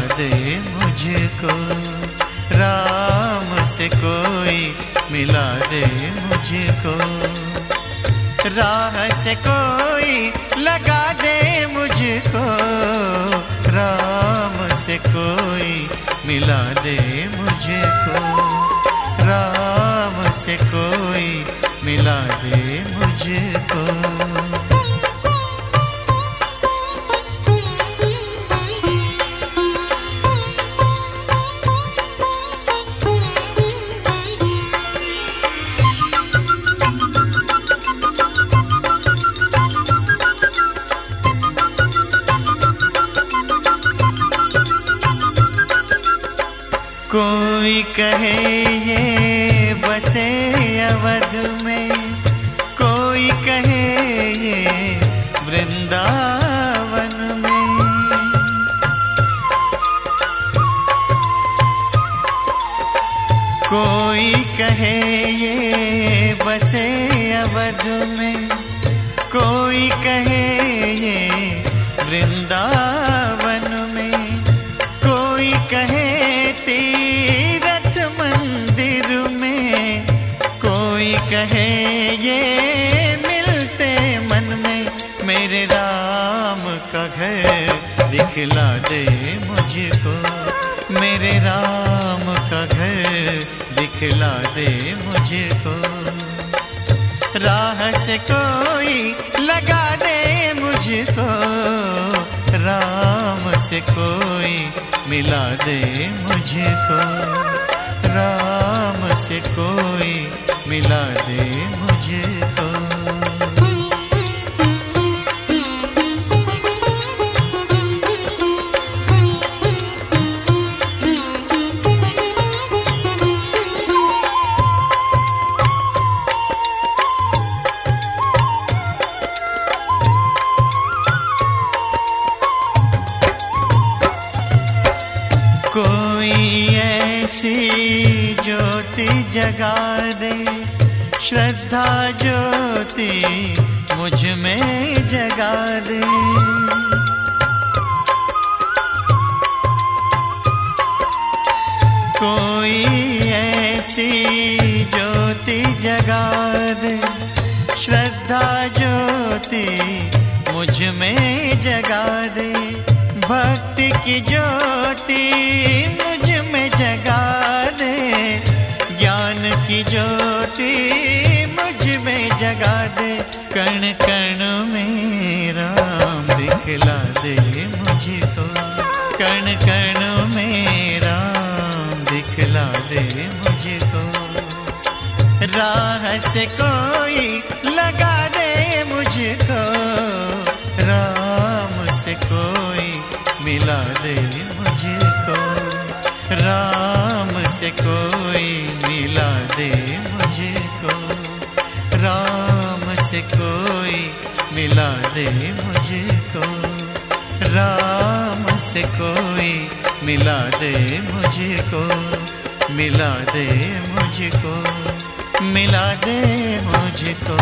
दे मुझको। राम से कोई मिला दे मुझको। राह से कोई लगा दे मुझको। राम से कोई मिला दे मुझको। राम से कोई मिला दे मुझको। कोई कहे ये बसे अवध में। कोई कहे ये वृंदावन में। कोई कहे ये बसे अवध में। कोई कहे मेरे राम का घर दिखला दे मुझको। मेरे राम का घर दिखला दे मुझको। राह से कोई लगा दे मुझको। राम से कोई मिला दे मुझको। राम से कोई मिला दे मुझको। ऐसी ज्योति जगा दे। श्रद्धा ज्योति मुझमें जगा दे। कोई ऐसी ज्योति जगा दे। श्रद्धा ज्योति मुझमें जगा दे। भक्ति की ज्योति ज्ञान की ज्योति मुझमें जगा दे। कण कण में राम दिखला दे मुझको कण कण में राम दिखला दे मुझको राह से कोई लगा दे मुझको। राम से कोई मिला दे मुझको। राम से कोई कोई मिला दे मुझको। राम से कोई मिला दे मुझको। मिला दे मुझको। मिला दे मुझको।